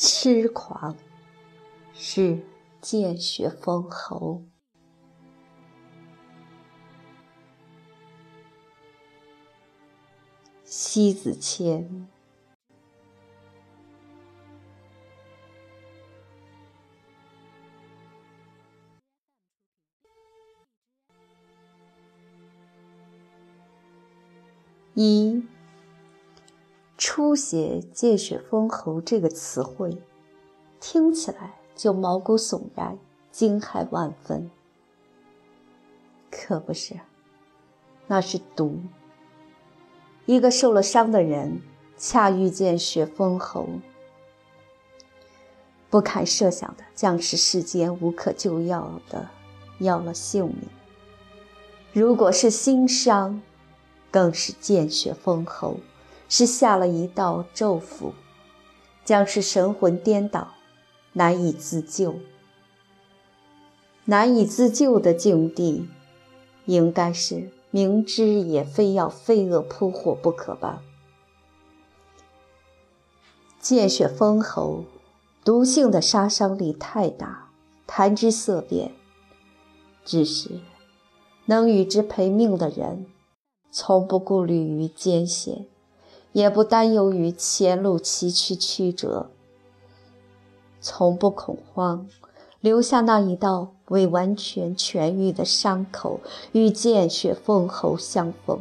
痴狂是见血封喉。西子谦。一，写见血封喉这个词汇，听起来就毛骨悚然、惊骇万分。可不是，那是毒。一个受了伤的人，恰遇见血封喉，不堪设想的将是世间无可救药的要了性命。如果是心伤，更是见血封喉，是下了一道咒符，将是神魂颠倒，难以自救。难以自救的境地，应该是明知也非要飞蛾扑火不可吧？见血封喉，毒性的杀伤力太大，谈之色变。只是能与之赔命的人。从不顾虑于艰险，也不担忧于前路崎岖曲折，从不恐慌，留下那一道未完全痊愈的伤口与见血封喉相逢。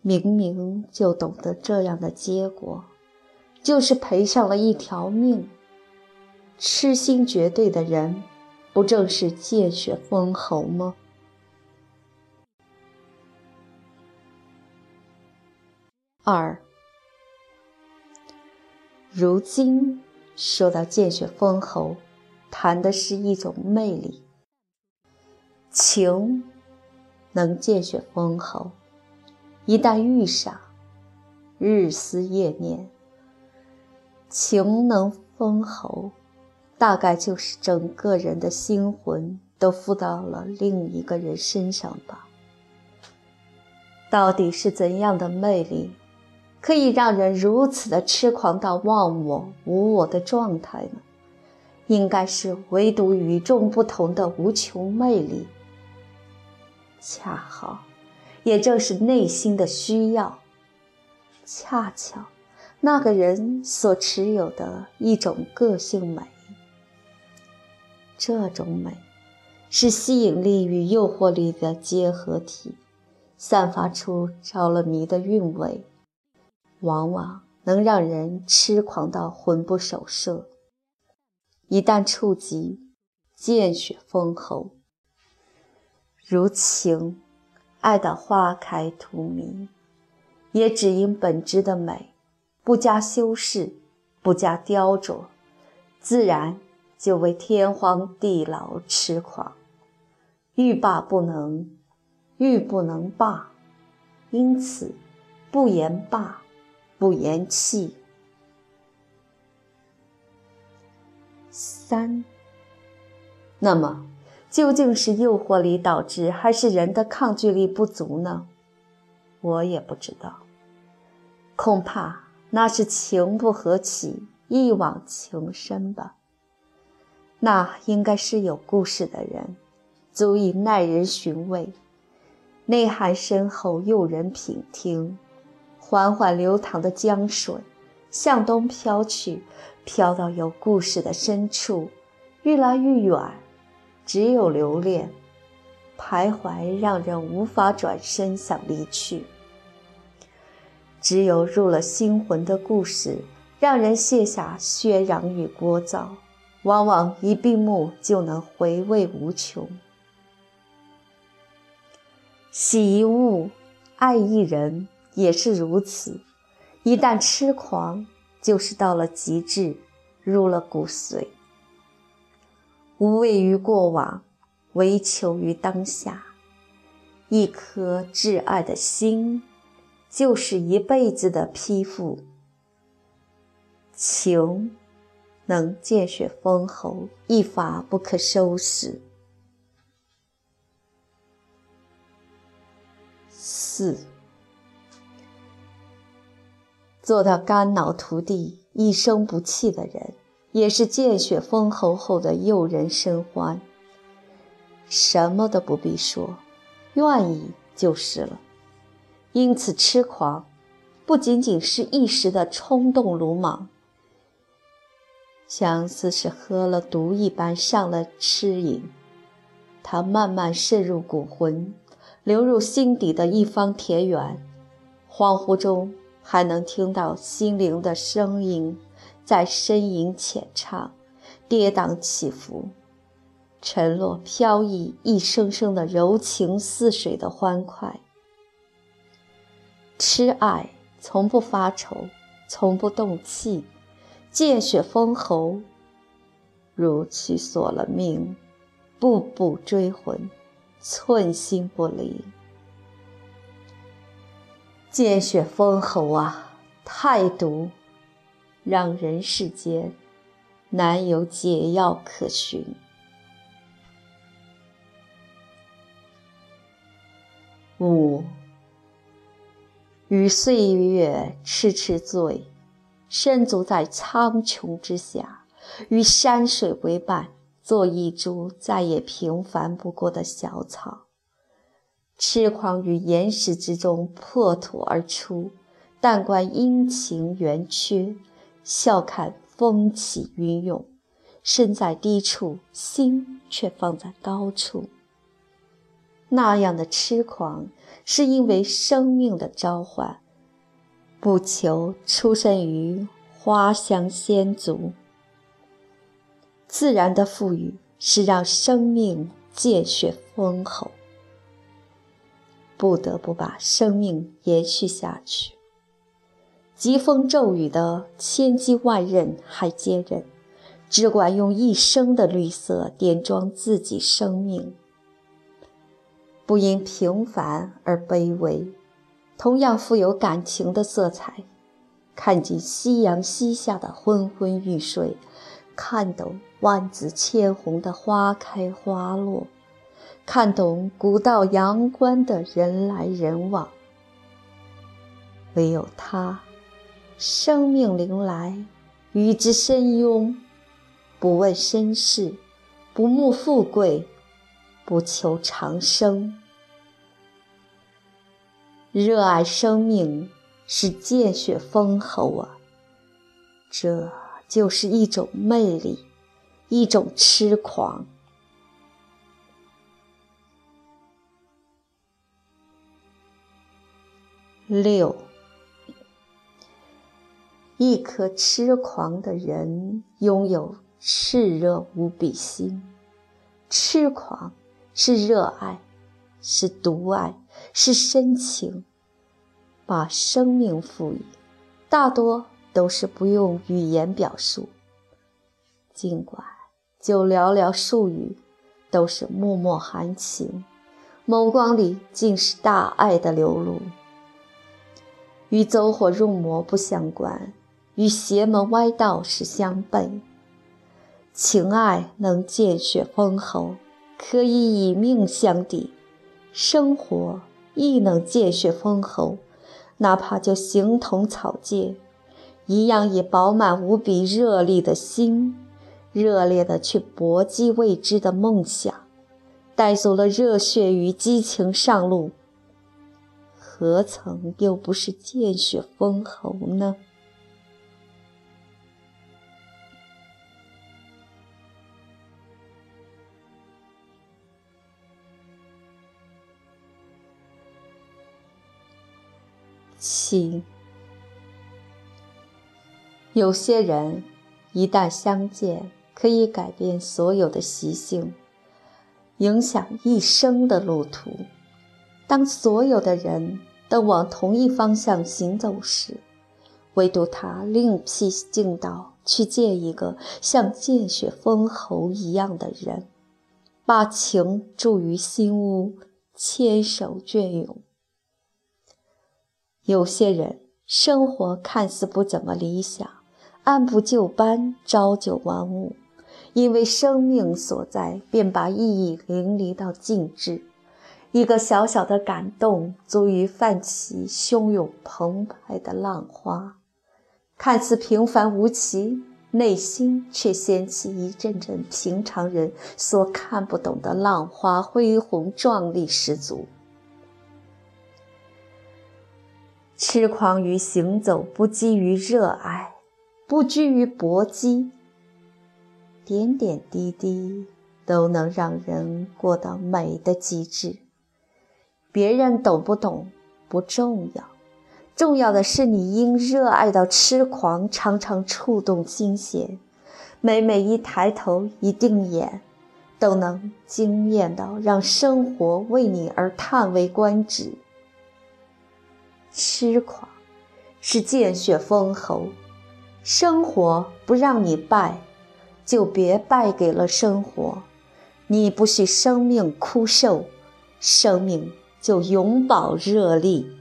明明就懂得这样的结果，就是赔上了一条命。痴心绝对的人，不正是见血封喉吗？二，如今说到见血封喉，谈的是一种魅力。情能见血封喉，一旦遇上，日思夜念。情能封喉，大概就是整个人的心魂都附到了另一个人身上吧。到底是怎样的魅力？可以让人如此的痴狂到忘我、无我的状态呢？应该是唯独与众不同的无穷魅力。恰好，也正是内心的需要。恰巧，那个人所持有的一种个性美。这种美，是吸引力与诱惑力的结合体，散发出着了迷的韵味。往往能让人痴狂到魂不守舍，一旦触及，见血封喉。如情，爱到花开荼蘼，也只因本质的美，不加修饰，不加雕琢，自然就为天荒地老痴狂，欲罢不能，欲不能罢，因此不言罢。不言弃。三，那么究竟是诱惑力导致，还是人的抗拒力不足呢？我也不知道，恐怕那是情不合起，一往情深吧。那应该是有故事的人，足以耐人寻味，内涵深厚，诱人品听。缓缓流淌的江水，向东飘去，飘到有故事的深处，愈来愈远，只有留恋，徘徊，让人无法转身想离去。只有入了心魂的故事，让人卸下喧嚷与聒噪，往往一闭目就能回味无穷。喜一物，爱一人。也是如此，一旦痴狂，就是到了极致，入了骨髓。无畏于过往，唯求于当下。一颗挚爱的心，就是一辈子的批复。情能见血封喉，一发不可收拾。四。做到肝脑涂地，一生不弃的人，也是见血封喉后的诱人生欢。什么都不必说，愿意就是了。因此，痴狂不仅仅是一时的冲动鲁莽，相似是喝了毒一般上了痴瘾，它慢慢渗入骨魂，流入心底的一方田园，恍惚中还能听到心灵的声音在呻吟浅唱，跌宕起伏。沉落飘逸，一声声的柔情似水的欢快。痴爱从不发愁，从不动气，见血封喉，如去索了命，步步追魂，寸心不离。见血封喉啊，太毒，让人世间难有解药可寻。五，与岁月痴痴醉，身足在苍穹之下，与山水为伴，做一株再也平凡不过的小草。痴狂于岩石之中破土而出，但观阴晴圆缺，笑看风起云涌。身在低处，心却放在高处。那样的痴狂，是因为生命的召唤，不求出身于花香仙族。自然的赋予是让生命见血封喉，不得不把生命延续下去。疾风骤雨的千机万刃还坚韧，只管用一生的绿色点装自己生命。不因平凡而卑微，同样富有感情的色彩。看尽夕阳西下的昏昏欲睡，看懂万紫千红的花开花落，看懂古道阳关的人来人往。唯有他，生命临来，与之深拥，不问身世，不慕富贵。不求长生，热爱生命是见血封喉啊！这就是一种魅力，一种痴狂。六，一颗痴狂的人拥有炽热无比心，痴狂。是热爱，是独爱，是深情。把生命赋予，大多都是不用语言表述。尽管就寥寥数语，都是脉脉含情，眸光里尽是大爱的流露。与走火入魔不相关，与邪门歪道是相悖。情爱能见血封喉。可以以命相抵，生活亦能见血封喉，哪怕就形同草芥，一样以饱满无比热力的心，热烈的去搏击未知的梦想，带走了热血与激情上路，何曾又不是见血封喉呢？七，有些人一旦相见，可以改变所有的习性，影响一生的路途。当所有的人都往同一方向行走时，唯独他另辟径道去见一个像见血封喉一样的人，把情注于心屋，牵手隽永。有些人生活看似不怎么理想，按部就班，朝九晚五，因为生命所在，便把意义淋漓到尽致。一个小小的感动，足以泛起汹涌澎湃的浪花。看似平凡无奇，内心却掀起一阵阵平常人所看不懂的浪花，恢宏壮丽十足。痴狂于行走，不羁于热爱，不拘于搏击，点点滴滴都能让人过到美的极致。别人懂不懂不重要，重要的是你因热爱到痴狂，常常触动心弦，每每一抬头一定眼，都能惊艳到让生活为你而叹为观止。痴狂是见血封喉，生活不让你败，就别败给了生活。你不许生命枯瘦，生命就永葆热力。